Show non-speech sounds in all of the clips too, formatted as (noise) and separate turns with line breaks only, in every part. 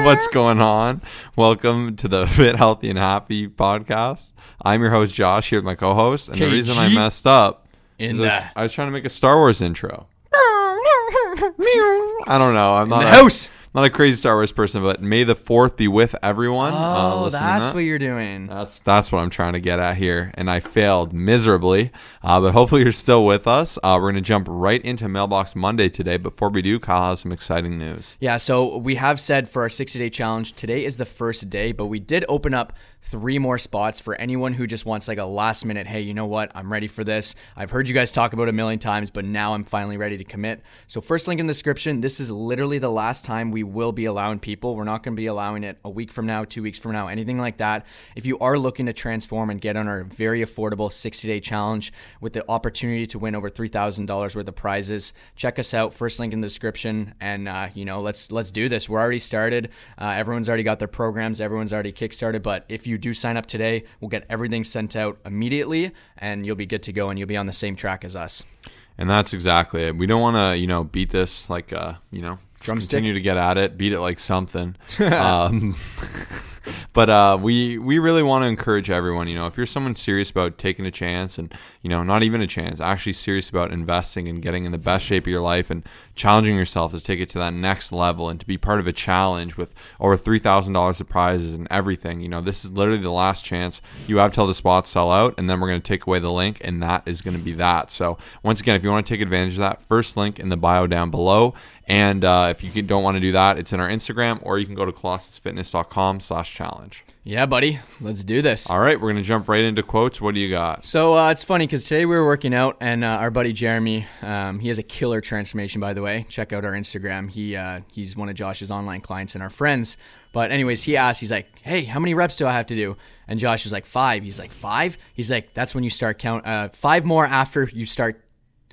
(laughs) What's going on? Welcome to the (laughs) Fit, Healthy, and Happy podcast. I'm your host, Josh, here with my co host. And the reason I messed up
In
is I was-
the-
I was trying to make a Star Wars intro. Oh, (laughs) I don't know. I'm not
the
a,
house.
Not a crazy Star Wars person, but may the fourth be with everyone. uh,
Oh,
to
that's
that.
what you're doing.
That's that's what I'm trying to get at here, and I failed miserably. Uh, but hopefully you're still with us. Uh, we're gonna jump right into Mailbox Monday today. Before we do, Kyle has some exciting news.
Yeah, so we have said for our 60 day challenge, today is the first day, but we did open up three more spots for anyone who just wants like a last minute, hey, you know what? I'm ready for this. I've heard you guys talk about a million times, but now I'm finally ready to commit. So, first link in the description. This is literally the last time we will be allowing people. We're not going to be allowing it a week from now, two weeks from now, anything like that. If you are looking to transform and get on our very affordable 60 day challenge with the opportunity to win over $3,000 worth of prizes, check us out. First link in the description. And, uh, you know, let's, let's do this. We're already started. Uh, everyone's already got their programs. Everyone's already kickstarted. But if you do sign up today, we'll get everything sent out immediately and you'll be good to go and you'll be on the same track as us.
And that's exactly it. We don't want to, you know, beat this like, uh, you know,
Drumstick?
Continue to get at it, beat it like something. (laughs) um, (laughs) but uh, we we really want to encourage everyone. You know, if you're someone serious about taking a chance, and you know, not even a chance, actually serious about investing and getting in the best shape of your life and challenging yourself to take it to that next level and to be part of a challenge with over three thousand dollars of prizes and everything. You know, this is literally the last chance you have till the spots sell out, and then we're going to take away the link, and that is going to be that. So once again, if you want to take advantage of that, first link in the bio down below. And uh, if you don't want to do that, it's in our Instagram, or you can go to colossusfitness.com slash challenge.
Yeah, buddy. Let's do this.
All right, we're going to jump right into quotes. What do you got?
So uh, it's funny because today we were working out, and uh, our buddy Jeremy, um, he has a killer transformation, by the way. Check out our Instagram. He uh, he's one of Josh's online clients and our friends. But anyways, he asked, he's like, "Hey, how many reps do I have to do?" And Josh is like, five. He's like, five. He's like, that's when you start count. Uh, five more after you start.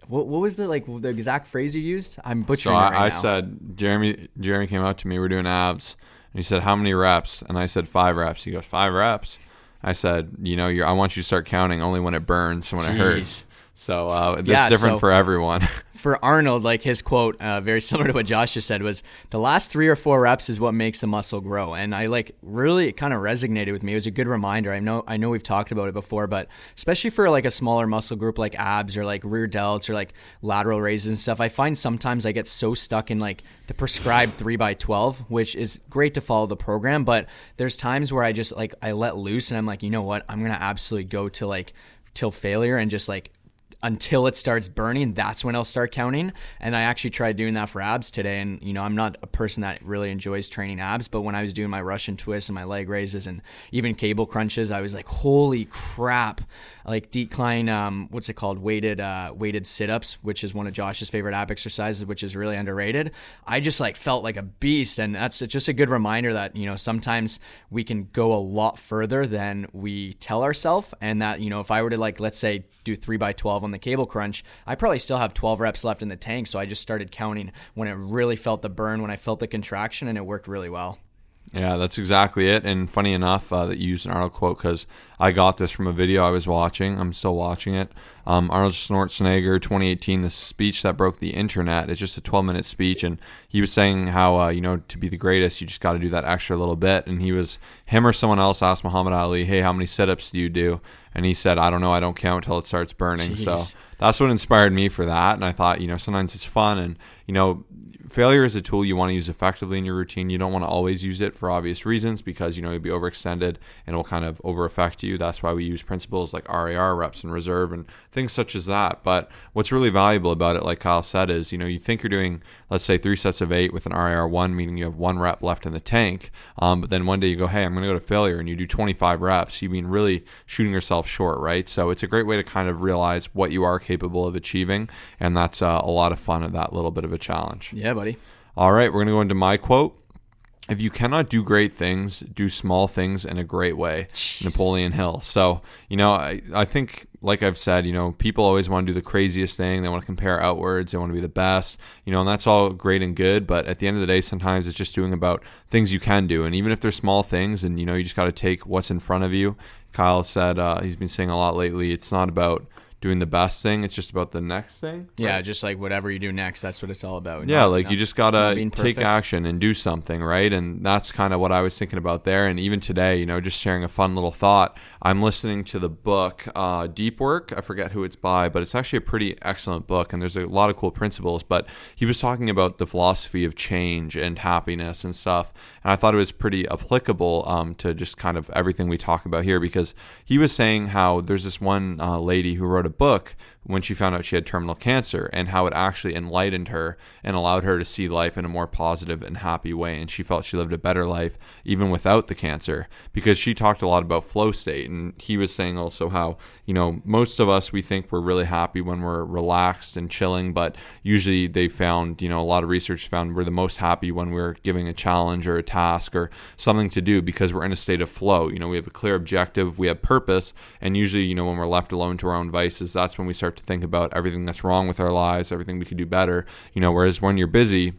What, what was the like the exact phrase you used? I'm
So
butchering it right
I, I
now.
said, Jeremy Jeremy came out to me, we're doing abs, and he said, how many reps? And I said, five reps. He goes, five reps? I said, you know, you're, I want you to start counting only when it burns, and when it hurts. So uh, it's
Yeah,
different
so-
for everyone. (laughs)
for Arnold, like his quote, uh, very (laughs) similar to what Josh just said, was the last three or four reps is what makes the muscle grow. And I like really it kind of resonated with me. It was a good reminder. I know I know we've talked about it before, but especially for like a smaller muscle group like abs or like rear delts or like lateral raises and stuff, I find sometimes I get so stuck in like the prescribed three by twelve, which is great to follow the program, but there's times where I just like I let loose and I'm like, you know what, I'm gonna absolutely go to like till failure and just like until it starts burning that's when i'll start counting. And i actually tried doing that for abs today. And you know i'm not a person that really enjoys training abs but when i was doing my russian twists and my leg raises and even cable crunches i was like holy crap like decline um, what's it called? Weighted uh, weighted sit-ups which is one of josh's favorite ab exercises which is really underrated. I just like felt like a beast and that's just a good reminder that you know sometimes we can go a lot further than we tell ourselves and that you know if i were to like let's say do 3 by 12 on the cable crunch i probably still have 12 reps left in the tank so i just started counting when it really felt the burn when i felt the contraction and it worked really well
Yeah, that's exactly it. And funny enough uh, that you used an Arnold quote because I got this from a video I was watching. I'm still watching it. Um, Arnold Schwarzenegger, 2018, the speech that broke the internet. It's just a 12 minute speech, and he was saying how uh, you know to be the greatest, you just got to do that extra little bit. And he was him or someone else asked Muhammad Ali, "Hey, how many sit-ups do you do?" And he said, "I don't know. I don't count till it starts burning." So that's what inspired me for that. And I thought, you know, sometimes it's fun and, you know, failure is a tool you want to use effectively in your routine. You don't want to always use it for obvious reasons because, you know, you'll be overextended and it will kind of over affect you. That's why we use principles like RIR, reps and reserve and things such as that. But what's really valuable about it, like Kyle said, is, you know, you think you're doing, let's say, three sets of eight with an RIR one, meaning you have one rep left in the tank. Um, but then one day you go, hey, I'm going to go to failure and you do 25 reps. You mean really shooting yourself short, right? So it's a great way to kind of realize what you are capable of achieving. And that's uh, a lot of fun of that little bit of a challenge.
yeah buddy
All right, we're going to go into my quote. If you cannot do great things, do small things in a great way. Napoleon Hill. So, you know, I, I think, like I've said, you know, people always want to do the craziest thing. They want to compare outwards. They want to be the best, you know, and that's all great and good. But at the end of the day, sometimes it's just doing about things you can do. And even if they're small things and, you know, you just got to take what's in front of you. Kyle said uh, he's been saying a lot lately, it's not about doing the best thing. It's just about the next thing.
Yeah,
right?
just like whatever you do next, that's what it's all about.
Yeah,
Not-
like
not-
you just gotta take action and do something, right? And that's kind of what I was thinking about there. And even today, you know, just sharing a fun little thought. I'm listening to the book uh, Deep Work. I forget who it's by, but it's actually a pretty excellent book, and there's a lot of cool principles. But he was talking about the philosophy of change and happiness and stuff, and I thought it was pretty applicable um, to just kind of everything we talk about here because he was saying how there's this one uh, lady who wrote a book when she found out she had terminal cancer and how it actually enlightened her and allowed her to see life in a more positive and happy way. And she felt she lived a better life even without the cancer because she talked a lot about flow state. And he was saying also how, you know, most of us, we think we're really happy when we're relaxed and chilling, but usually they found, you know, a lot of research found we're the most happy when we're giving a challenge or a task or something to do because we're in a state of flow. You know, we have a clear objective, we have purpose, and usually, you know, when we're left alone to our own vices, that's when we start to think about everything that's wrong with our lives, everything we could do better. You know, whereas when you're busy,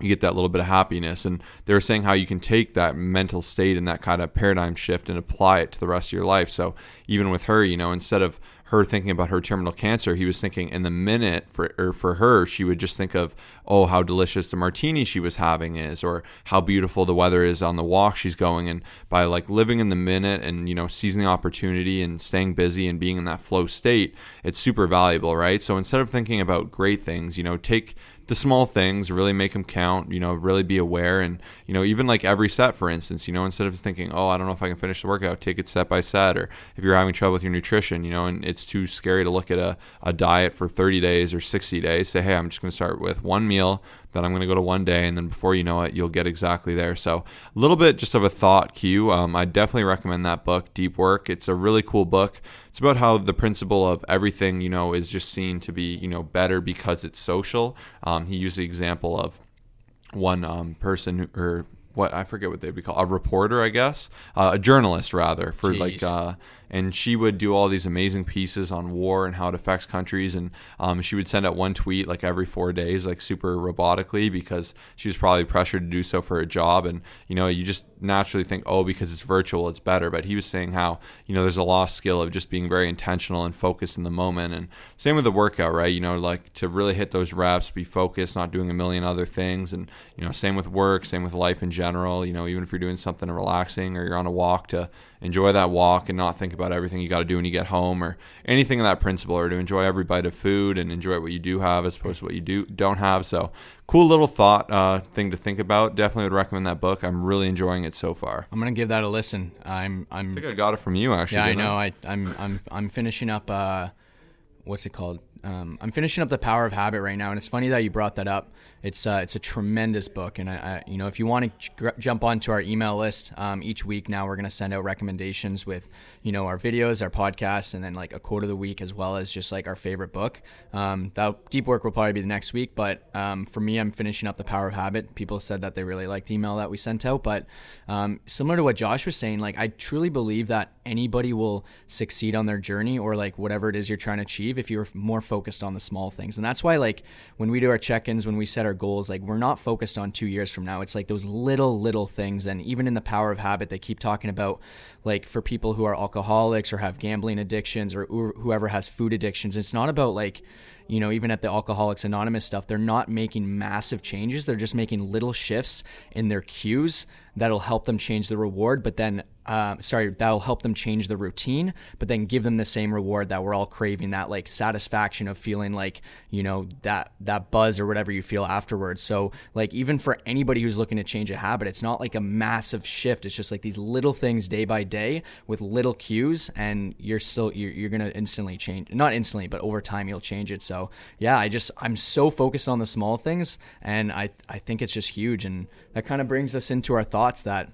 you get that little bit of happiness. And they were saying how you can take that mental state and that kind of paradigm shift and apply it to the rest of your life. So even with her, you know, instead of her thinking about her terminal cancer, he was thinking in the minute for or for her, she would just think of, oh, how delicious the martini she was having is, or how beautiful the weather is on the walk she's going. And by like living in the minute and you know seizing the opportunity and staying busy and being in that flow state, it's super valuable, right? So instead of thinking about great things, you know, take the small things really make them count you know really be aware. And you know even like every set for instance you know instead of thinking oh i don't know if i can finish the workout take it set by set. Or if you're having trouble with your nutrition you know and it's too scary to look at a, a diet for 30 days or 60 days say hey i'm just going to start with one meal then i'm going to go to one day and then before you know it you'll get exactly there. So a little bit just of a thought cue. Um, i definitely recommend that book deep work. It's a really cool book. It's about how the principle of everything you know is just seen to be you know better because it's social. Um, he used the example of one um, person who- or what I forget what they'd be called a reporter I guess? Uh, a journalist rather for like uh, and she would do all these amazing pieces on war and how it affects countries and um, she would send out one tweet like every four days like super robotically because she was probably pressured to do so for a job and you know you just naturally think oh because it's virtual it's better. But he was saying how you know there's a lost skill of just being very intentional and focused in the moment and same with the workout right? You know like to really hit those reps be focused not doing a million other things and you know same with work same with life in general you know even if you're doing something relaxing or you're on a walk to enjoy that walk and not think about everything you got to do when you get home or anything of that principle or to enjoy every bite of food and enjoy what you do have as opposed to what you do don't have so cool little thought uh, thing to think about definitely would recommend that book i'm really enjoying it so far
I'm gonna give that a listen. I'm I'm
i think i got it from you actually
yeah, I know. I I'm I'm I'm finishing up. Uh, what's it called? Um, I'm finishing up the Power of Habit right now, and it's funny that you brought that up. It's uh, it's a tremendous book, and I, I you know if you want to j- jump onto our email list um, each week now, we're gonna send out recommendations with you know our videos, our podcasts, and then like a quote of the week as well as just like our favorite book. Um, that deep work will probably be the next week, but um, for me, I'm finishing up the Power of Habit. People said that they really liked the email that we sent out, but um, similar to what Josh was saying, like I truly believe that anybody will succeed on their journey or like whatever it is you're trying to achieve if you're more focused on the small things. And that's why like when we do our check-ins, when we set our goals, like we're not focused on 2 years from now. It's like those little little things and even in the power of habit they keep talking about like for people who are alcoholics or have gambling addictions or whoever has food addictions, it's not about like you know, even at the Alcoholics Anonymous stuff, they're not making massive changes. They're just making little shifts in their cues that'll help them change the reward, but then, uh, sorry, that'll help them change the routine, but then give them the same reward that we're all craving that like satisfaction of feeling like, you know, that, that buzz or whatever you feel afterwards. So, like, even for anybody who's looking to change a habit, it's not like a massive shift. It's just like these little things day by day with little cues, and you're still, you're, you're going to instantly change, not instantly, but over time you'll change it. So, yeah, I just, I'm so focused on the small things, and I, I think it's just huge. And that kind of brings us into our thoughts that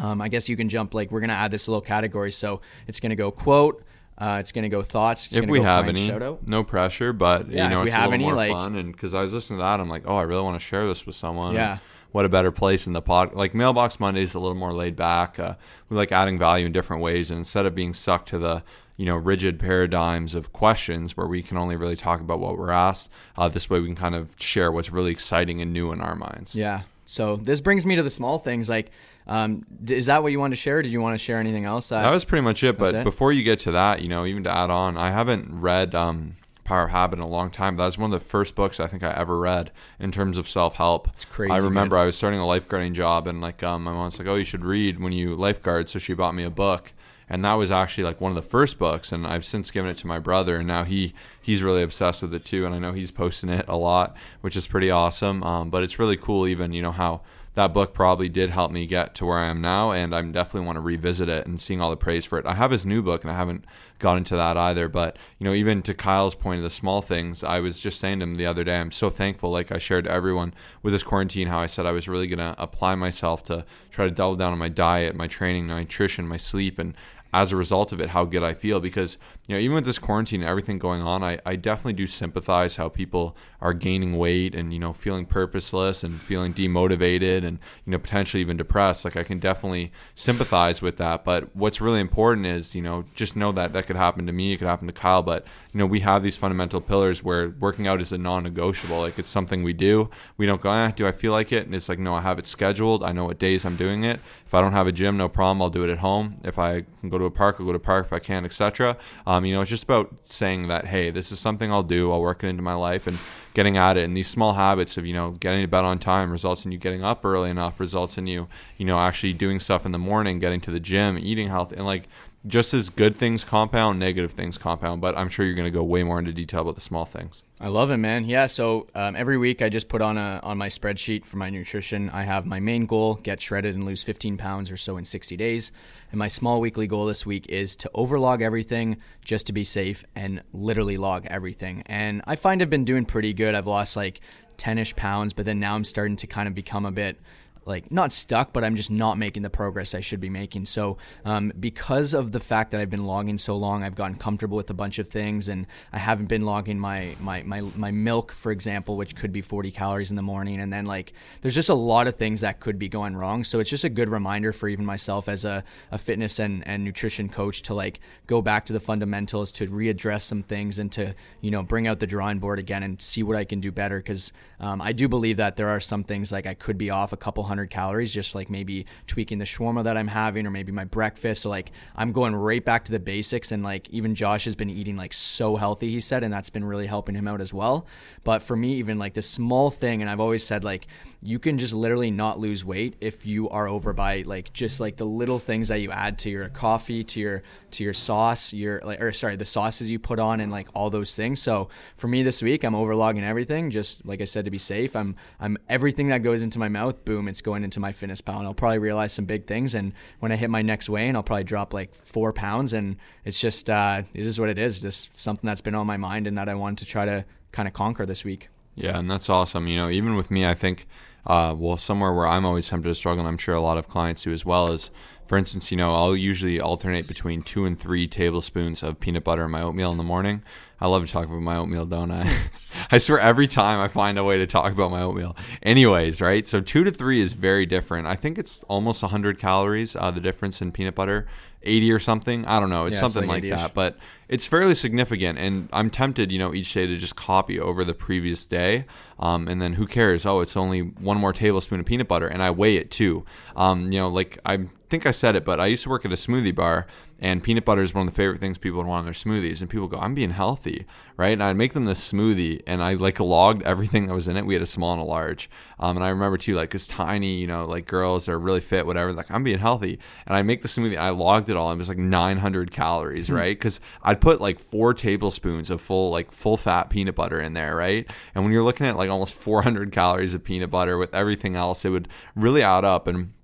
um, I guess you can jump like we're gonna add this little category. So it's gonna go quote. Uh, it's gonna go thoughts. It's
if we have any, no pressure, but
Yeah,
you know,
if we have any,
more
like-
fun. And because I was listening to that, I'm like, oh, I really want to share this with someone.
Yeah.
What a better place in the pod. Like Mailbox Monday is a little more laid back. Uh, we like adding value in different ways, and instead of being stuck to the you know rigid paradigms of questions where we can only really talk about what we're asked, uh, this way we can kind of share what's really exciting and new in our minds.
Yeah, So this brings me to the small things. Like, um, is that what you want to share? Did you want to share anything else?
that was pretty much it. But
it?
before you get to that, you know, even to add on, I haven't read um, Power of Habit in a long time. That was one of the first books I think I ever read in terms of self help.
It's crazy.
I remember
man.
I was starting a lifeguarding job, and like um, my mom's like, "Oh, you should read when you lifeguard." So she bought me a book, and that was actually like one of the first books. And I've since given it to my brother, and now he he's really obsessed with it too. And I know he's posting it a lot, which is pretty awesome. Um, but it's really cool, even you know how that book probably did help me get to where I am now, and I definitely want to revisit it and seeing all the praise for it. I have his new book, and I haven't got into that either. But you know, even to Kyle's point of the small things, I was just saying to him the other day, I'm so thankful. Like I shared to everyone with this quarantine, how I said I was really gonna apply myself to try to double down on my diet, my training, my nutrition, my sleep, and as a result of it, how good I feel. Because, you know, even with this quarantine and everything going on, I, I definitely do sympathize how people are gaining weight and, you know, feeling purposeless and feeling demotivated and, you know, potentially even depressed. Like, I can definitely sympathize with that. But what's really important is, you know, just know that that could happen to me, it could happen to Kyle. But, you know, we have these fundamental pillars where working out is a non negotiable. Like, it's something we do. We don't go, eh, do I feel like it? And it's like, no, I have it scheduled. I know what days I'm doing it. If I don't have a gym, no problem. I'll do it at home. If I can go to a park, I'll go to a park if I can't, etc. Um, you know, it's just about saying that, hey, this is something I'll do. I'll work it into my life and getting at it. And these small habits of, you know, getting to bed on time results in you getting up early enough, results in you, you know, actually doing stuff in the morning, getting to the gym, eating healthy, and like just as good things compound, negative things compound. But I'm sure you're going to go way more into detail about the small things.
I love it, man. Yeah. So um, every week I just put on a on my spreadsheet for my nutrition. I have my main goal: get shredded and lose 15 pounds or so in 60 days. And my small weekly goal this week is to overlog everything just to be safe and literally log everything. And I find I've been doing pretty good. I've lost like 10ish pounds, but then now I'm starting to kind of become a bit like not stuck, but I'm just not making the progress I should be making. So, um, because of the fact that I've been logging so long, I've gotten comfortable with a bunch of things, and I haven't been logging my my my, my milk, for example, which could be 40 calories in the morning, and then like there's just a lot of things that could be going wrong. So it's just a good reminder for even myself as a, a fitness and, and nutrition coach to like go back to the fundamentals, to readdress some things, and to you know bring out the drawing board again and see what I can do better. Because um, I do believe that there are some things like I could be off a couple hundred calories, just like maybe tweaking the shawarma that I'm having or maybe my breakfast. So like I'm going right back to the basics and like even Josh has been eating like so healthy, he said, and that's been really helping him out as well. But for me, even like this small thing, and I've always said like you can just literally not lose weight if you are over by like just like the little things that you add to your coffee, to your to your sauce, your like or sorry, the sauces you put on and like all those things. So for me this week, I'm overlogging everything, just like I said to be safe. I'm I'm everything that goes into my mouth, boom, it's going into MyFitnessPal. And I'll probably realize some big things and when I hit my next weigh in, I'll probably drop like four pounds and it's just uh it is what it is. Just something that's been on my mind and that I wanted to try to kind of conquer this week.
Yeah, and that's awesome. You know, even with me, I think, uh, well, somewhere where I'm always tempted to struggle, and I'm sure a lot of clients do as well, is for instance, you know, I'll usually alternate between two and three tablespoons of peanut butter in my oatmeal in the morning. I love to talk about my oatmeal, don't I? (laughs) I swear every time I find a way to talk about my oatmeal. Anyways, right? So two to three is very different. I think it's almost 100 calories, uh, the difference in peanut butter. 80 or something. I don't know. It's
Yeah, it's
something
like
like that. But it's fairly significant. And I'm tempted, you know, each day to just copy over the previous day. Um, and then who cares? Oh, it's only one more tablespoon of peanut butter. And I weigh it too. Um, you know, like I think I said it, but I used to work at a smoothie bar. And peanut butter is one of the favorite things people would want in their smoothies. And people go, I'm being healthy, right? And I'd make them this smoothie, and I like logged everything that was in it. We had a small and a large. Um, and I remember too, like, it's tiny, you know, like girls are really fit, whatever. Like, I'm being healthy. And I make the smoothie, I logged it all. And it was like 900 calories, right? Because I'd put like four tablespoons of full, like, full fat peanut butter in there, right? And when you're looking at like almost 400 calories of peanut butter with everything else, it would really add up. And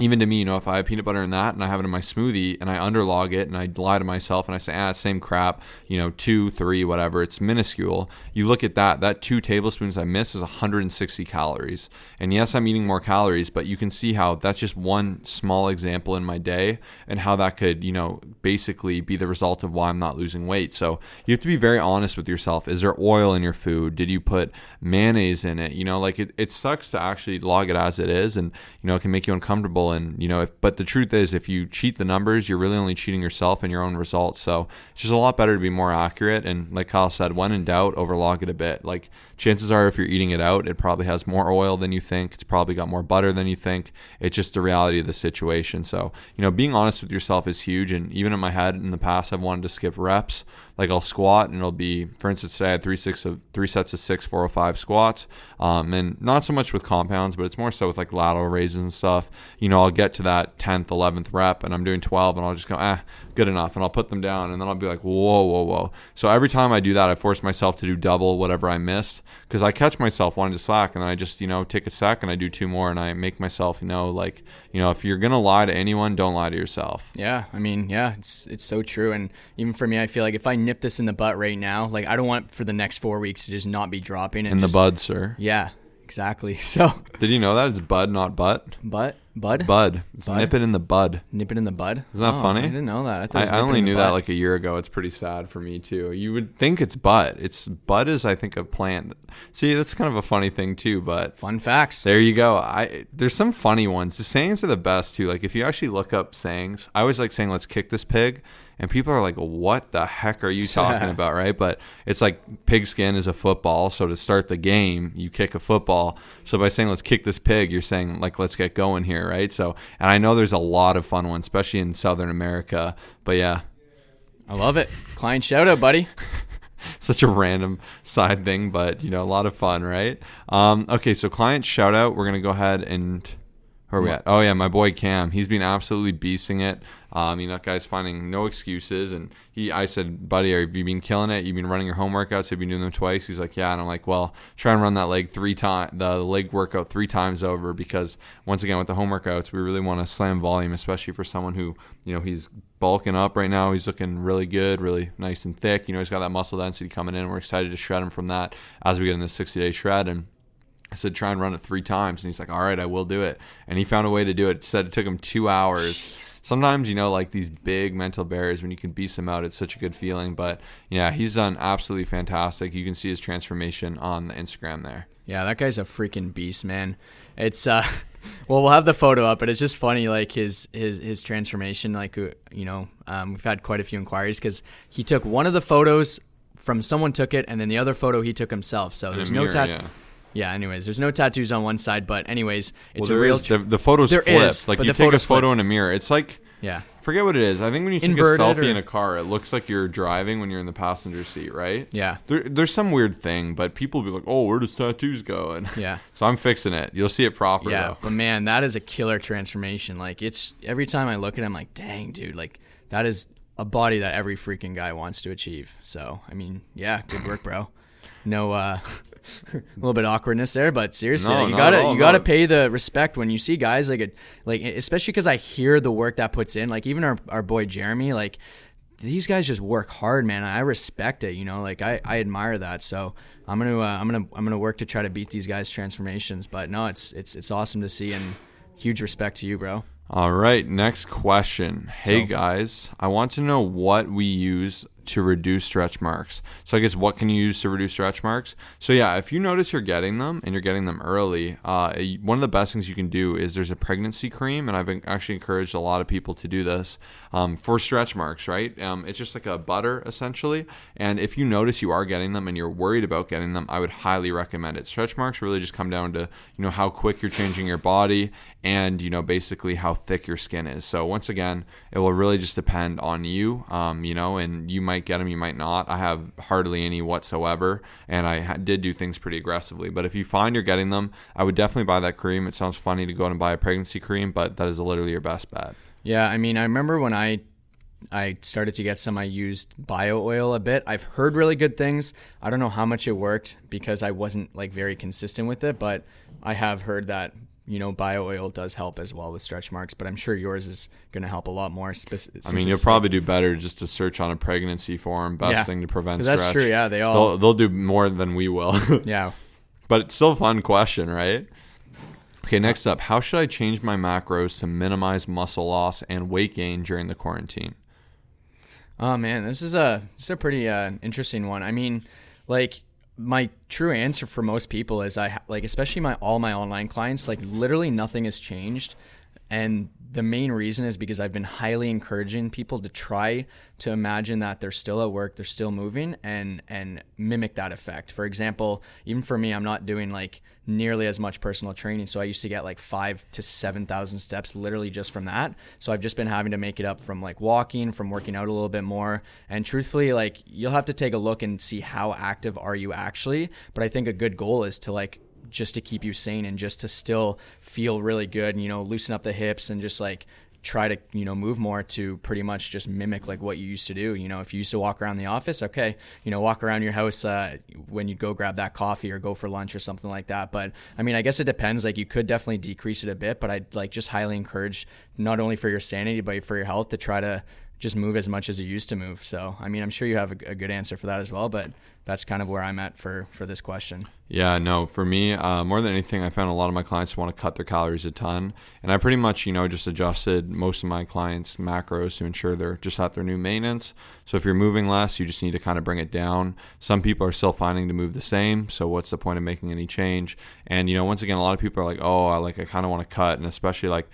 even to me, you know, if I have peanut butter in that and I have it in my smoothie and I underlog it and I lie to myself and I say, ah, same crap, you know, two, three, whatever, it's minuscule. You look at that, that two tablespoons I miss is 160 calories. And yes, I'm eating more calories, but you can see how that's just one small example in my day and how that could, you know, basically be the result of why I'm not losing weight. So you have to be very honest with yourself. Is there oil in your food? Did you put mayonnaise in it? You know, like it, it sucks to actually log it as it is and, you know, it can make you uncomfortable and you know if, but the truth is if you cheat the numbers you're really only cheating yourself and your own results. So it's just a lot better to be more accurate and like kyle said when in doubt overlog it a bit. Like chances are if you're eating it out, it probably has more oil than you think. It's probably got more butter than you think. It's just the reality of the situation. So, you know, being honest with yourself is huge. And even in my head in the past, I've wanted to skip reps. Like I'll squat and it'll be, for instance, today I had three six of three sets of six, four or five squats. Um, and not so much with compounds, but it's more so with like lateral raises and stuff. You know, I'll get to that 10th, 11th rep and I'm doing 12 and I'll just go, ah, good enough. And I'll put them down and then I'll be like, whoa, whoa, whoa. So every time I do that, I force myself to do double whatever I missed because I catch myself wanting to slack and then I just, you know, take a sec and I do two more and I make myself, you know, like, you know, if you're going to lie to anyone, don't lie to yourself.
Yeah. I mean, yeah, it's, it's so true. And even for me, I feel like if I nip this in the butt right now, like I don't want for the next four weeks to just not be dropping. And
in
just,
the bud, sir.
Yeah, exactly. (laughs) So,
did you know that it's bud, not butt?
Butt? Bud?
Bud. Bud? Nip it in the bud.
Nip it in the bud.
Isn't that
oh,
funny?
I didn't know that.
I, I, I only knew that like a year ago. It's pretty sad for me too. You would think it's bud. It's bud is I think a plant. See, that's kind of a funny thing too. But
fun facts.
There you go. I there's some funny ones. The sayings are the best too. Like if you actually look up sayings, I always like saying "Let's kick this pig." And people are like, "What the heck are you (laughs) talking about?" Right? But it's like pigskin is a football, so to start the game, you kick a football. So by saying "Let's kick this pig," you're saying like, "Let's get going here," right? So, and I know there's a lot of fun ones, especially in Southern America. But yeah,
I love it. Client shout out, buddy. (laughs)
Such a random side thing, but you know, a lot of fun, right? Um, okay, so client shout out. We're gonna go ahead and where are we at? Oh yeah, my boy Cam. He's been absolutely beasting it. Um, you know, that guy's finding no excuses. And he, I said, buddy, have you been killing it? You've been running your home workouts. Have you been doing them twice? He's like, yeah. And I'm like, well, try and run that leg three times, the leg workout three times over, because once again, with the home workouts, we really want to slam volume, especially for someone who, you know, he's bulking up right now. He's looking really good, really nice and thick. You know, he's got that muscle density coming in. We're excited to shred him from that as we get in this 60 day shred. And I said, try and run it three times. And he's like, all right, I will do it. And he found a way to do it. Said it took him two hours. Jeez. Sometimes, you know, like these big mental barriers, when you can beast them out, it's such a good feeling. But yeah, he's done absolutely fantastic. You can see his transformation on the Instagram there.
Yeah, that guy's a freaking beast, man. It's, uh, (laughs) well, we'll have the photo up, but it's just funny, like his his his transformation. Like uh, you know, um, we've had quite a few inquiries because he took one of the photos from someone took it, and then the other photo he took himself. So there's no tat. Yeah. Yeah. Anyways, there's no tattoos on one side, but anyways, it's
well,
a real.
Is, the, the photo's there flipped. Is, like you take a photo flipped. in a mirror. It's like
yeah.
Forget what it is. I think when you take Inverted a selfie or... in a car, it looks like you're driving when you're in the passenger seat, right?
Yeah.
There, there's some weird thing, but people be like, "Oh, where does tattoos go?" And (laughs)
yeah.
so I'm fixing it. You'll see it proper.
Yeah.
Though.
But man, that is a killer transformation. Like it's every time I look at it, I'm like, "Dang, dude! Like that is a body that every freaking guy wants to achieve." So I mean, yeah, good work, bro. No, uh, (laughs) (laughs) a little bit awkwardness there, but seriously, no, you gotta you gotta pay the respect when you see guys like a like especially because I hear the work that puts in. Like even our our boy Jeremy, like these guys just work hard, man. I respect it, you know. Like I, I admire that. So I'm gonna uh, I'm gonna I'm gonna work to try to beat these guys' transformations. But no, it's it's it's awesome to see and huge respect to you, bro.
All right, next question. Hey so, guys, I want to know what we use to reduce stretch marks. So I guess what can you use to reduce stretch marks? So yeah, if you notice you're getting them and you're getting them early, uh, one of the best things you can do is there's a pregnancy cream, and I've actually encouraged a lot of people to do this um, for stretch marks. Right? Um, it's just like a butter essentially, and if you notice you are getting them and you're worried about getting them, I would highly recommend it. Stretch marks really just come down to you know how quick you're changing your body and you know basically how thick your skin is. So once again, it will really just depend on you. Um, you know, and you might get them, you might not. I have hardly any whatsoever, and I ha- did do things pretty aggressively. But if you find you're getting them, I would definitely buy that cream. It sounds funny to go out and buy a pregnancy cream, but that is literally your best bet.
Yeah, I mean, I remember when I I started to get some. I used bio oil a bit. I've heard really good things. I don't know how much it worked because I wasn't like very consistent with it, but I have heard that you know, bio oil does help as well with stretch marks, but I'm sure yours is going to help a lot more.
I mean, you'll probably do better just to search on a pregnancy form. Best yeah, thing to prevent
that's
stretch.
true. Yeah, they all
they'll, they'll do more than we will. (laughs)
yeah,
but it's still a fun question, right? Okay, next up, how should I change my macros to minimize muscle loss and weight gain during the quarantine?
Oh man, this is a this is a pretty uh, interesting one. I mean, like my true answer for most people is I like especially my all my online clients like literally nothing has changed. And the main reason is because I've been highly encouraging people to try to imagine that they're still at work, they're still moving, and and mimic that effect. For example, even for me, I'm not doing like nearly as much personal training, so I used to get like five to seven thousand steps literally just from that. So I've just been having to make it up from like walking, from working out a little bit more, and truthfully, like you'll have to take a look and see how active are you actually. But I think a good goal is to like just to keep you sane and just to still feel really good and you know loosen up the hips and just like try to you know move more to pretty much just mimic like what you used to do. You know if you used to walk around the office okay you know walk around your house uh, when you go grab that coffee or go for lunch or something like that. But i mean i guess it depends. Like you could definitely decrease it a bit but i'd like just highly encourage not only for your sanity but for your health to try to just move as much as you used to move. So, I mean, I'm sure you have a, a, good answer for that as well, but that's kind of where I'm at for for this question.
Yeah, no, for me, uh, more than anything, I found a lot of my clients want to cut their calories a ton, and I pretty much, you know, just adjusted most of my clients' macros to ensure they're just at their new maintenance. So if you're moving less, you just need to kind of bring it down. Some people are still finding to move the same, so what's the point of making any change? And you know, once again, a lot of people are like, oh, I like I kind of want to cut, and especially like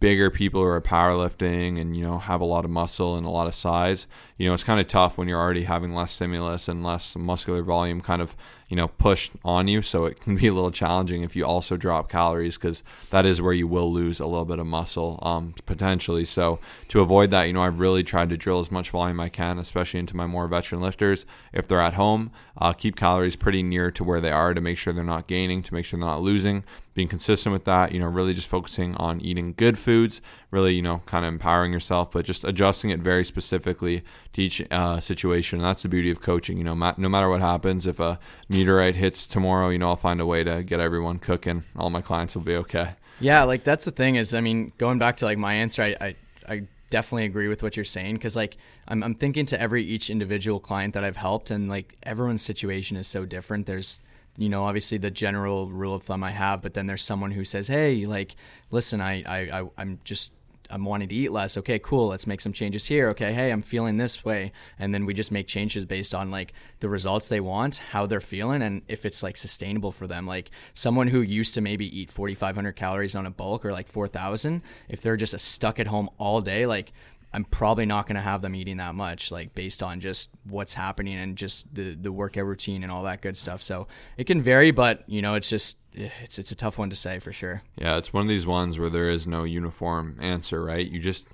bigger people who are powerlifting and you know have a lot of muscle and a lot of size you know it's kind of tough when you're already having less stimulus and less muscular volume kind of you know pushed on you. So it can be a little challenging if you also drop calories because that is where you will lose a little bit of muscle um, potentially. So to avoid that you know i've really tried to drill as much volume i can especially into my more veteran lifters. If they're at home uh, keep calories pretty near to where they are to make sure they're not gaining to make sure they're not losing. Being consistent with that you know really just focusing on eating good foods really, you know, kind of empowering yourself, but just adjusting it very specifically to each uh, situation. And that's the beauty of coaching. You know, ma- no matter what happens, if a meteorite hits tomorrow, you know, I'll find a way to get everyone cooking. All my clients will be okay.
Yeah, like that's the thing is, I mean, going back to like my answer, I, I, I definitely agree with what you're saying because like I'm, I'm thinking to every each individual client that I've helped and like everyone's situation is so different. There's you know, obviously the general rule of thumb I have, but then there's someone who says, "Hey, like, listen, I, I, I I'm just I'm wanting to eat less. Okay, cool. Let's make some changes here. Okay, hey, I'm feeling this way, and then we just make changes based on like the results they want, how they're feeling, and if it's like sustainable for them. Like someone who used to maybe eat 4,500 calories on a bulk or like 4,000, if they're just stuck at home all day, like I'm probably not going to have them eating that much, like based on just what's happening and just the the workout routine and all that good stuff. So it can vary, but you know, it's just it's it's a tough one to say for sure.
Yeah, it's one of these ones where there is no uniform answer, right? You just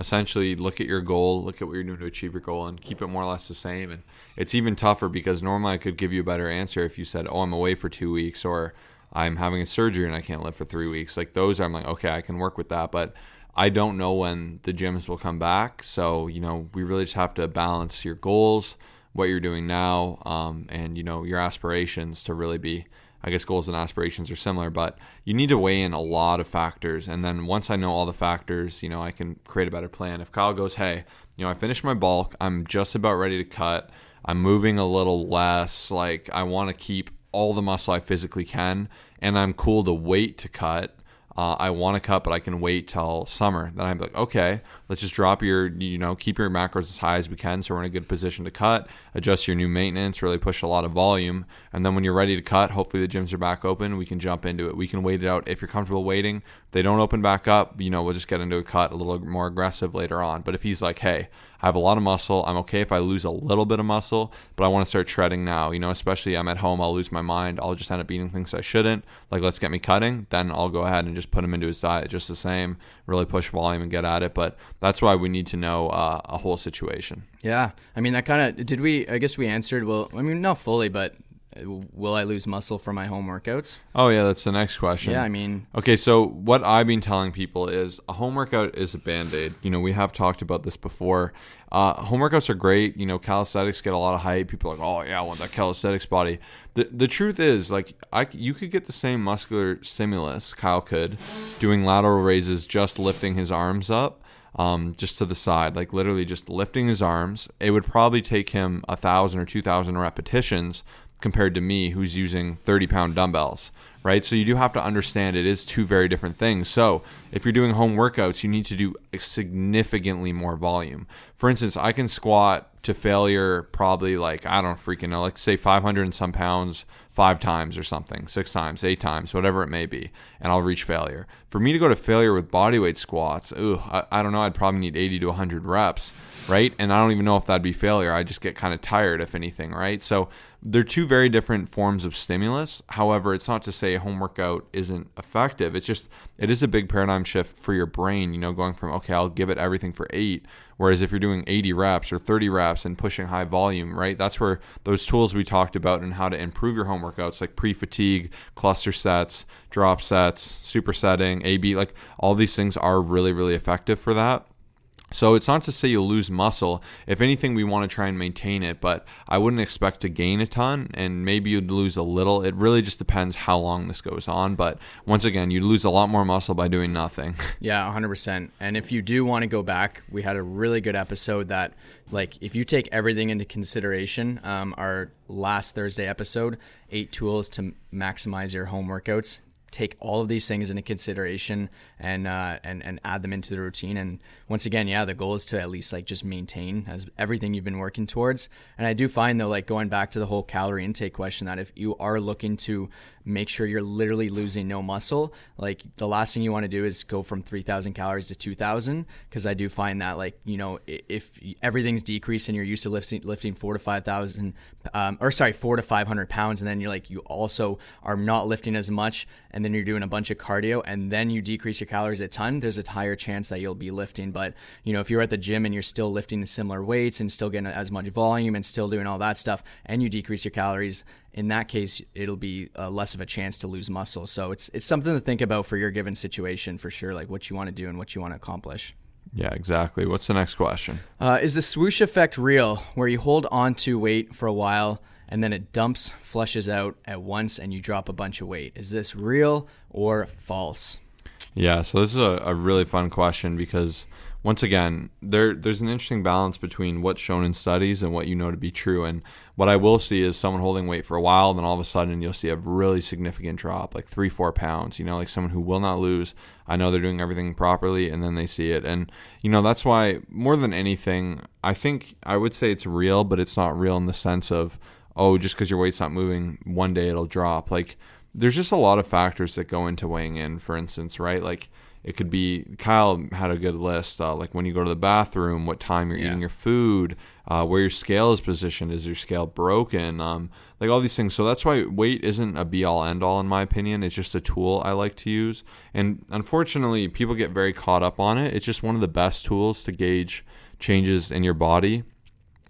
essentially look at your goal, look at what you're doing to achieve your goal, and keep it more or less the same. And it's even tougher because normally I could give you a better answer if you said, "Oh, I'm away for two weeks," or "I'm having a surgery and I can't live for three weeks." Like those, I'm like, okay, I can work with that, but I don't know when the gyms will come back. So, you know, we really just have to balance your goals, what you're doing now, um, and, you know, your aspirations to really be. I guess goals and aspirations are similar, but you need to weigh in a lot of factors. And then once I know all the factors, you know, I can create a better plan. If Kyle goes, hey, you know, I finished my bulk, I'm just about ready to cut, I'm moving a little less, like I want to keep all the muscle I physically can, and I'm cool to wait to cut uh, I want to cut, but I can wait till summer. Then I'm like, okay, let's just drop your, you know, keep your macros as high as we can so we're in a good position to cut, adjust your new maintenance, really push a lot of volume. And then when you're ready to cut, hopefully the gyms are back open. We can jump into it. We can wait it out. If you're comfortable waiting, if they don't open back up, you know, we'll just get into a cut a little more aggressive later on. But if he's like, hey, I have a lot of muscle. I'm okay if I lose a little bit of muscle, but I want to start shredding now. You know, especially I'm at home, I'll lose my mind. I'll just end up eating things I shouldn't. Like, let's get me cutting. Then I'll go ahead and just put him into his diet just the same, really push volume and get at it. But that's why we need to know uh, a whole situation.
Yeah, I mean that kind of did we? I guess we answered well. I mean not fully, but will I lose muscle for my home workouts?
Oh yeah, that's the next question.
Yeah, I mean,
okay. So what I've been telling people is a home workout is a band aid. You know, we have talked about this before. Uh, home workouts are great. You know, calisthenics get a lot of hype. People are like, oh yeah, I want that calisthenics body. The the truth is, like, I you could get the same muscular stimulus Kyle could doing lateral raises, just lifting his arms up um, just to the side, like literally just lifting his arms. It would probably take him a thousand or two thousand repetitions compared to me, who's using 30 pound dumbbells, right? So you do have to understand it is two very different things. So if you're doing home workouts, you need to do significantly more volume. For instance, I can squat to failure probably like, I don't freaking know, like say 500 and some pounds five times or something, six times, eight times, whatever it may be, and I'll reach failure. For me to go to failure with bodyweight squats, ooh, I, I don't know, I'd probably need 80 to 100 reps, right? And I don't even know if that'd be failure. I just get kind of tired, if anything, right? So they're two very different forms of stimulus. However, it's not to say a home workout isn't effective. It's just it is a big paradigm shift for your brain, you know, going from okay, I'll give it everything for 8, whereas if you're doing 80 reps or 30 reps and pushing high volume, right? That's where those tools we talked about and how to improve your home workouts like pre-fatigue, cluster sets, drop sets, supersetting, AB, like all these things are really really effective for that. So it's not to say you'll lose muscle. If anything, we want to try and maintain it, but I wouldn't expect to gain a ton and maybe you'd lose a little. It really just depends how long this goes on. But once again, you'd lose a lot more muscle by doing nothing. (laughs)
Yeah, 100%. And if you do want to go back, we had a really good episode that, like, if you take everything into consideration, um, our last Thursday episode, eight tools to maximize your home workouts, take all of these things into consideration and uh, and and add them into the routine. And once again, yeah, the goal is to at least like just maintain as everything you've been working towards. And I do find though, like going back to the whole calorie intake question, that if you are looking to make sure you're literally losing no muscle. Like the last thing you want to do is go from 3,000 calories to 2,000 because I do find that like you know if everything's decreased and you're used to lifting lifting four to 5,000 um, or sorry four to 500 pounds and then you're like you also are not lifting as much and then you're doing a bunch of cardio and then you decrease your calories a ton. There's a higher chance that you'll be lifting. But you know if you're at the gym and you're still lifting similar weights and still getting as much volume and still doing all that stuff and you decrease your calories in that case, it'll be uh, less of a chance to lose muscle. So it's it's something to think about for your given situation for sure, like what you want to do and what you want to accomplish.
Yeah, exactly. What's the next question?
Uh, is the swoosh effect real, where you hold on to weight for a while and then it dumps, flushes out at once, and you drop a bunch of weight? Is this real or false?
Yeah, so this is a, a really fun question because once again, there there's an interesting balance between what's shown in studies and what you know to be true. And what I will see is someone holding weight for a while, then all of a sudden you'll see a really significant drop, like three, four pounds. You know, like someone who will not lose. I know they're doing everything properly, and then they see it. And you know, that's why more than anything, I think I would say it's real, but it's not real in the sense of oh, just because your weight's not moving, one day it'll drop. Like there's just a lot of factors that go into weighing in. For instance, right, like it could be Kyle had a good list, uh, like when you go to the bathroom, what time you're yeah. eating your food, uh, where your scale is positioned, is your scale broken, um, like all these things. So that's why weight isn't a be all end all in my opinion. It's just a tool I like to use, and unfortunately, people get very caught up on it. It's just one of the best tools to gauge changes in your body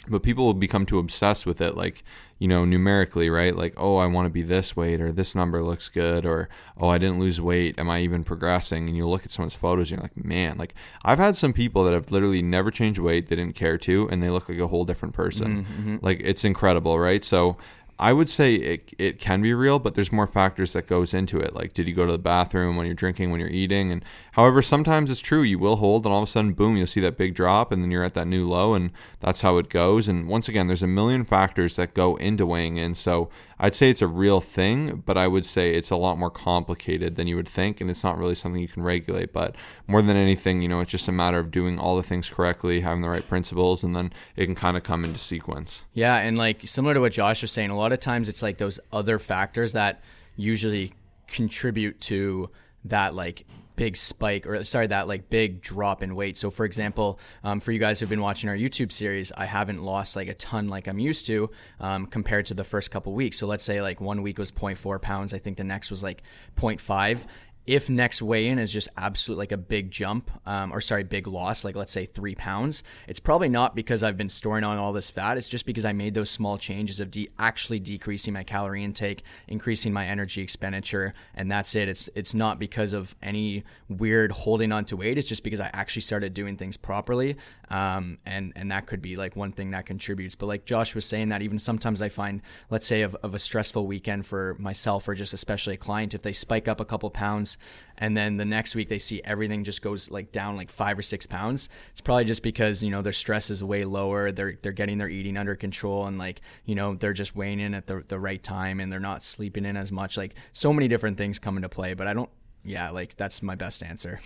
but people will become too obsessed with it like you know numerically right like oh i want to be this weight or this number looks good or oh i didn't lose weight am i even progressing and you look at someone's photos and you're like man like i've had some people that have literally never changed weight they didn't care to and they look like a whole different person mm-hmm. like it's incredible right so I would say it, it can be real, but there's more factors that goes into it. Like, did you go to the bathroom when you're drinking, when you're eating? And however, sometimes it's true. You will hold, and all of a sudden, boom, you'll see that big drop, and then you're at that new low, and that's how it goes. And once again, there's a million factors that go into weighing in. So I'd say it's a real thing, but I would say it's a lot more complicated than you would think, and it's not really something you can regulate. But more than anything, you know, it's just a matter of doing all the things correctly, having the right principles, and then it can kind of come into sequence.
Yeah, and like similar to what Josh was saying, a lot of times it's like those other factors that usually contribute to that like big spike or sorry that like big drop in weight. So for example um, for you guys who've been watching our youtube series i haven't lost like a ton like i'm used to um, compared to the first couple weeks. So let's say like one week was 0.4 pounds i think the next was like 0.5 if next weigh in is just absolute like a big jump, um, or sorry, big loss, like let's say three pounds, it's probably not because I've been storing on all this fat. It's just because I made those small changes of de- actually decreasing my calorie intake, increasing my energy expenditure, and that's it. It's it's not because of any weird holding on to weight. It's just because I actually started doing things properly, um, and and that could be like one thing that contributes. But like Josh was saying, that even sometimes I find, let's say, of, of a stressful weekend for myself or just especially a client, if they spike up a couple pounds and then the next week they see everything just goes like down like five or six pounds it's probably just because you know their stress is way lower they're they're getting their eating under control and like you know they're just weighing in at the, the right time and they're not sleeping in as much like so many different things come into play but i don't yeah like that's my best answer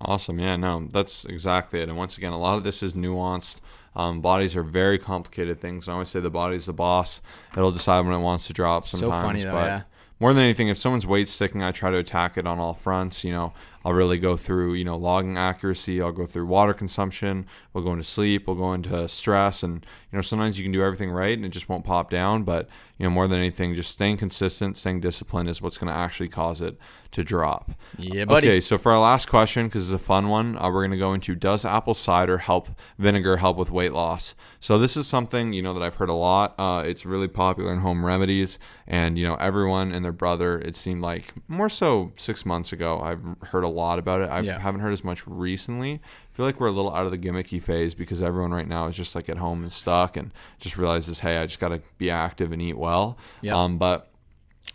Awesome. Yeah, no, that's exactly it. And once again, a lot of this is nuanced. Um, bodies are very complicated things. I always say the body's the boss. It'll decide when it wants to drop sometimes.
So funny though,
but
yeah.
More than anything, if someone's weight sticking, I try to attack it on all fronts. You know, I'll really go through, you know, logging accuracy. I'll go through water consumption. We'll go into sleep. We'll go into stress. And, you know, sometimes you can do everything right and it just won't pop down. But, you know, more than anything, just staying consistent, staying disciplined is what's going to actually cause it to drop.
Yeah, buddy.
Okay, so for our last question, because it's a fun one, uh, we're going to go into Does apple cider help vinegar help with weight loss? So this is something, you know, that I've heard a lot. Uh, it's really popular in home remedies. And, you know, everyone and their brother, it seemed like more so six months ago, I've heard a lot about it. I
Yeah.
haven't heard as much recently. I feel like we're a little out of the gimmicky phase because everyone right now is just like at home and stuck and just realizes, hey, I just got to be active and eat well.
Yep.
Um, but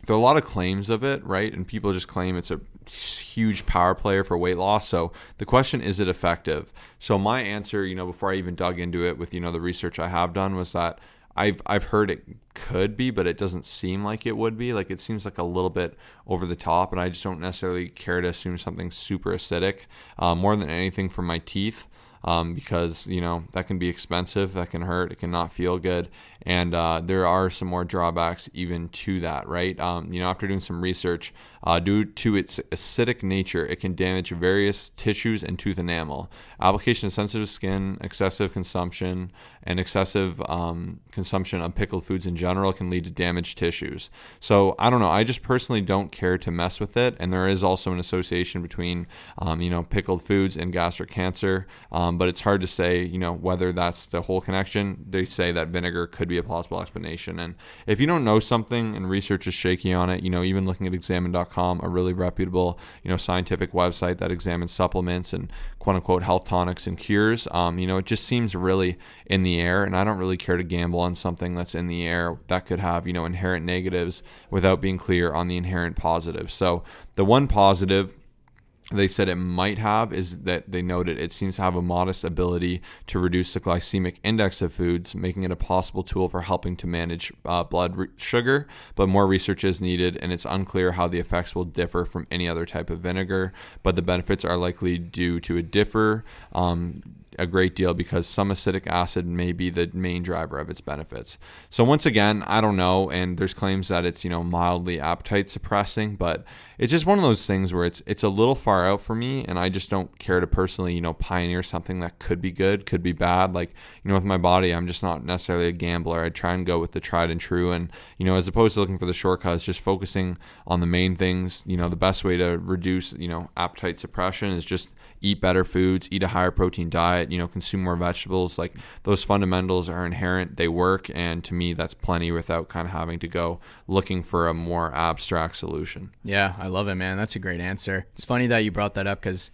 there are a lot of claims of it, right? And people just claim it's a huge power player for weight loss. So the question is it effective? So my answer, you know, before I even dug into it with, you know, the research I have done was that I've I've heard it could be, but it doesn't seem like it would be. Like it seems like a little bit over the top, and I just don't necessarily care to assume something super acidic. Uh, more than anything for my teeth, um, because you know that can be expensive, that can hurt, it can not feel good, and uh, there are some more drawbacks even to that, right? Um, you know, after doing some research, uh, due to its acidic nature, it can damage various tissues and tooth enamel. Application of sensitive skin, excessive consumption, and excessive um, consumption of pickled foods in general can lead to damaged tissues. So I don't know. I just personally don't care to mess with it, and there is also an association between, um, you know, pickled foods and gastric cancer. Um, but it's hard to say, you know, whether that's the whole connection. They say that vinegar could be a plausible explanation, and if you don't know something and research is shaky on it, you know, even looking at Examine.com, a really reputable, you know, scientific website that examines supplements and quote unquote health tonics and cures. Um, you know, it just seems really in the air, and I don't really care to gamble on something that's in the air that could have, you know, inherent negatives without being clear on the inherent positives. So the one positive they said it might have is that they noted it seems to have a modest ability to reduce the glycemic index of foods, making it a possible tool for helping to manage uh, blood re- sugar. But more research is needed, and it's unclear how the effects will differ from any other type of vinegar. But the benefits are likely due to a differ. Um, a great deal because some acetic acid may be the main driver of its benefits. So once again, I don't know, and there's claims that it's you know mildly appetite suppressing, but it's just one of those things where it's it's a little far out for me, and I just don't care to personally you know pioneer something that could be good, could be bad. Like you know with my body, I'm just not necessarily a gambler. I try and go with the tried and true, and you know as opposed to looking for the shortcuts, just focusing on the main things. You know the best way to reduce you know appetite suppression is just eat better foods, eat a higher protein diet, you know, consume more vegetables. Like those fundamentals are inherent, they work, and to me, that's plenty without kind of having to go looking for a more abstract solution.
Yeah, I love it, man. That's a great answer. It's funny that you brought that up because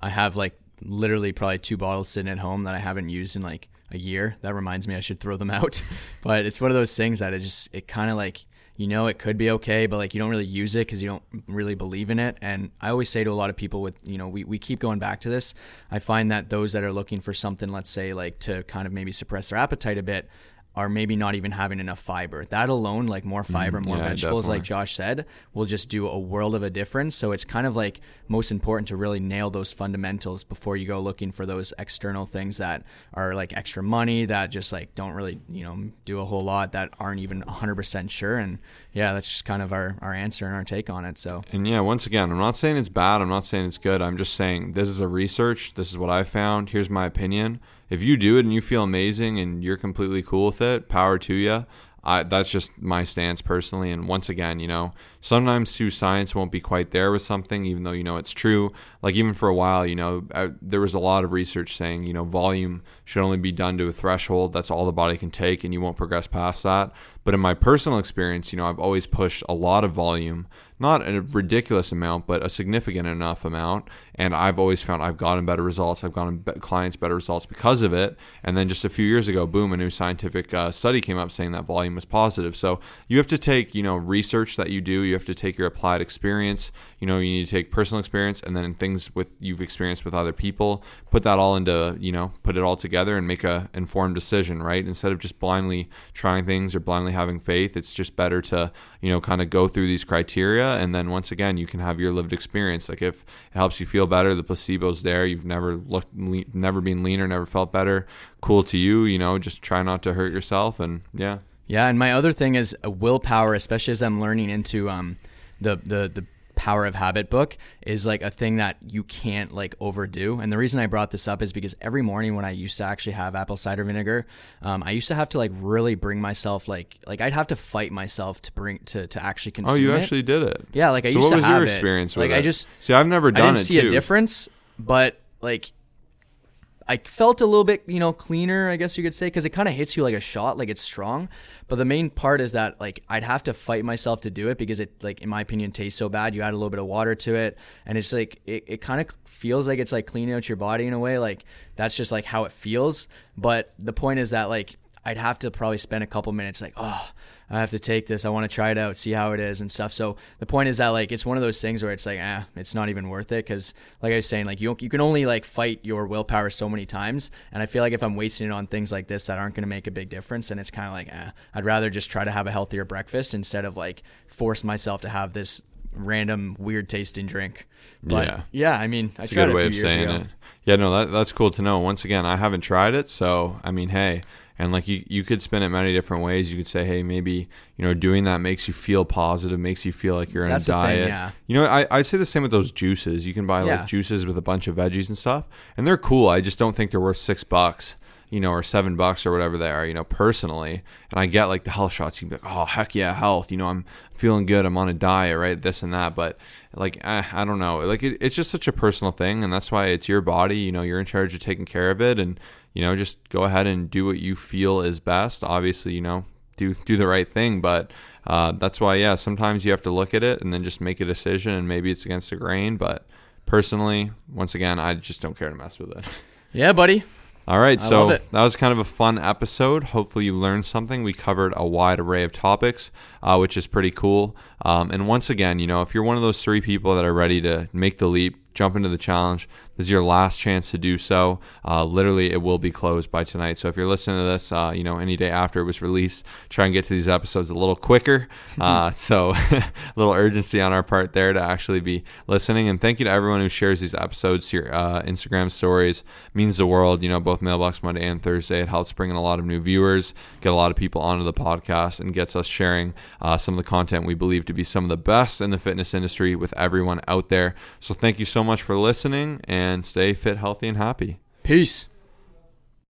I have like literally probably two bottles sitting at home that I haven't used in like a year. That reminds me I should throw them (laughs) out. but it's one of those things that it just it kind of like you know it could be okay, but like you don't really use it because you don't really believe in it. And I always say to a lot of people with you know we we keep going back to this. I find that those that are looking for something, let's say like to kind of maybe suppress their appetite a bit. Are maybe not even having enough fiber. That alone, like more mm-hmm. fiber, more
yeah,
vegetables, like. Josh said, will just do a world of a difference. So it's kind of like most important to really nail those fundamentals before you go looking for those external things that are like extra money that just like don't really, you know, do a whole lot that aren't even 100% sure. And yeah, that's just kind of our, our answer and our take on it. So
And yeah, once again, I'm not saying it's bad. I'm not saying it's good. I'm just saying this is a research. This is what I found. Here's my opinion. If you do it and you feel amazing and you're completely cool with it, power to you. I, that's just my stance personally. And once again, you know, sometimes too science won't be quite there with something, even though you know it's true. Like even for a while, you know, I, there was a lot of research saying, you know, volume should only be done to a threshold. That's all the body can take, and you won't progress past that. But in my personal experience, you know, I've always pushed a lot of volume, not a ridiculous amount, but a significant enough amount. And I've always found I've gotten better results. I've gotten be- clients better results because of it. And then just a few years ago, boom, a new scientific uh, study came up saying that volume was positive. So you have to take, you know, research that you do. You have to take your applied experience. You know, you need to take personal experience and then things with you've experienced with other people. Put that all into, you know, put it all together and make a informed decision, right? Instead of just blindly trying things or blindly having faith, it's just better to, you know, kind of go through these criteria and then once again, you can have your lived experience. Like if it helps you feel better, the placebo's there. You've never looked, le- never been leaner, never felt better. Cool to you, you know. Just try not to hurt yourself, and yeah.
Yeah, and my other thing is willpower, especially as I'm learning into um, the the the power of habit book is like a thing that you can't like overdo and the reason i brought this up is because every morning when i used to actually have apple cider vinegar um, i used to have to like really bring myself like like i'd have to fight myself to bring to to actually consume
oh you
it.
actually did it
yeah like i
so
used
what
to
was
have
your
it.
experience with
like
it
i just
see i've never done it.
i didn't
it
see
too
a difference but like I felt a little bit, you know, cleaner, I guess you could say, because it kind of hits you like a shot, like it's strong. But the main part is that like I'd have to fight myself to do it because it, like in my opinion, tastes so bad. You add a little bit of water to it, and it's like it, it kind of feels like it's like cleaning out your body in a way. Like that's just like how it feels. But the point is that like I'd have to probably spend a couple minutes like, oh, I have to take this. I want to try it out, see how it is and stuff. So the point is that like it's one of those things where it's like, ah, it's not even worth it because like I was saying, like you you can only like fight your willpower so many times, and I feel like if I'm wasting it on things like this that aren't going to make a big difference, then it's kind of like, ah, I'd rather just try to have a healthier breakfast instead of like force myself to have this random weird tasting drink. But
Yeah.
yeah, I mean, I
It's a good way
few
of saying
ago.
it. Yeah, no, that, that's cool to know. Once again, I haven't tried it, so I mean, hey, and like you, you could spin it many different ways. You could say, hey, maybe you know, doing that makes you feel positive, makes you feel like you're in
That's
a
the thing,
diet.
yeah.
You know, I I say the same with those juices. You can buy
Yeah.
like juices with a bunch of veggies and stuff, and they're cool. I just don't think they're worth six bucks. You know, or seven bucks or whatever they are. You know, personally, and I get like the health shots. You can be like, oh heck yeah, health. You know, I'm feeling good. I'm on a diet, right? This and that. But like, eh, I don't know. Like, it, it's just such a personal thing, and that's why it's your body. You know, you're in charge of taking care of it, and you know, just go ahead and do what you feel is best. Obviously, you know, do do the right thing, but uh, that's why, yeah, sometimes you have to look at it and then just make a decision, and maybe it's against the grain. But personally, once again, I just don't care to mess with it.
Yeah, buddy.
All right,
I
so that was kind of a fun episode. Hopefully, you learned something. We covered a wide array of topics, uh, which is pretty cool. Um, and once again, you know, if you're one of those three people that are ready to make the leap, jump into the challenge, this is your last chance to do so. Uh, literally, it will be closed by tonight. So if you're listening to this, uh, you know, any day after it was released, try and get to these episodes a little quicker. (laughs) Uh, so (laughs) a little urgency on our part there to actually be listening. And thank you to everyone who shares these episodes to your uh, Instagram stories. means the world. You know, both Mailbox Monday and Thursday. It helps bring in a lot of new viewers, get a lot of people onto the podcast, and gets us sharing uh, some of the content we believe to be some of the best in the fitness industry with everyone out there. So thank you so much for listening and stay fit, healthy, and happy.
Peace.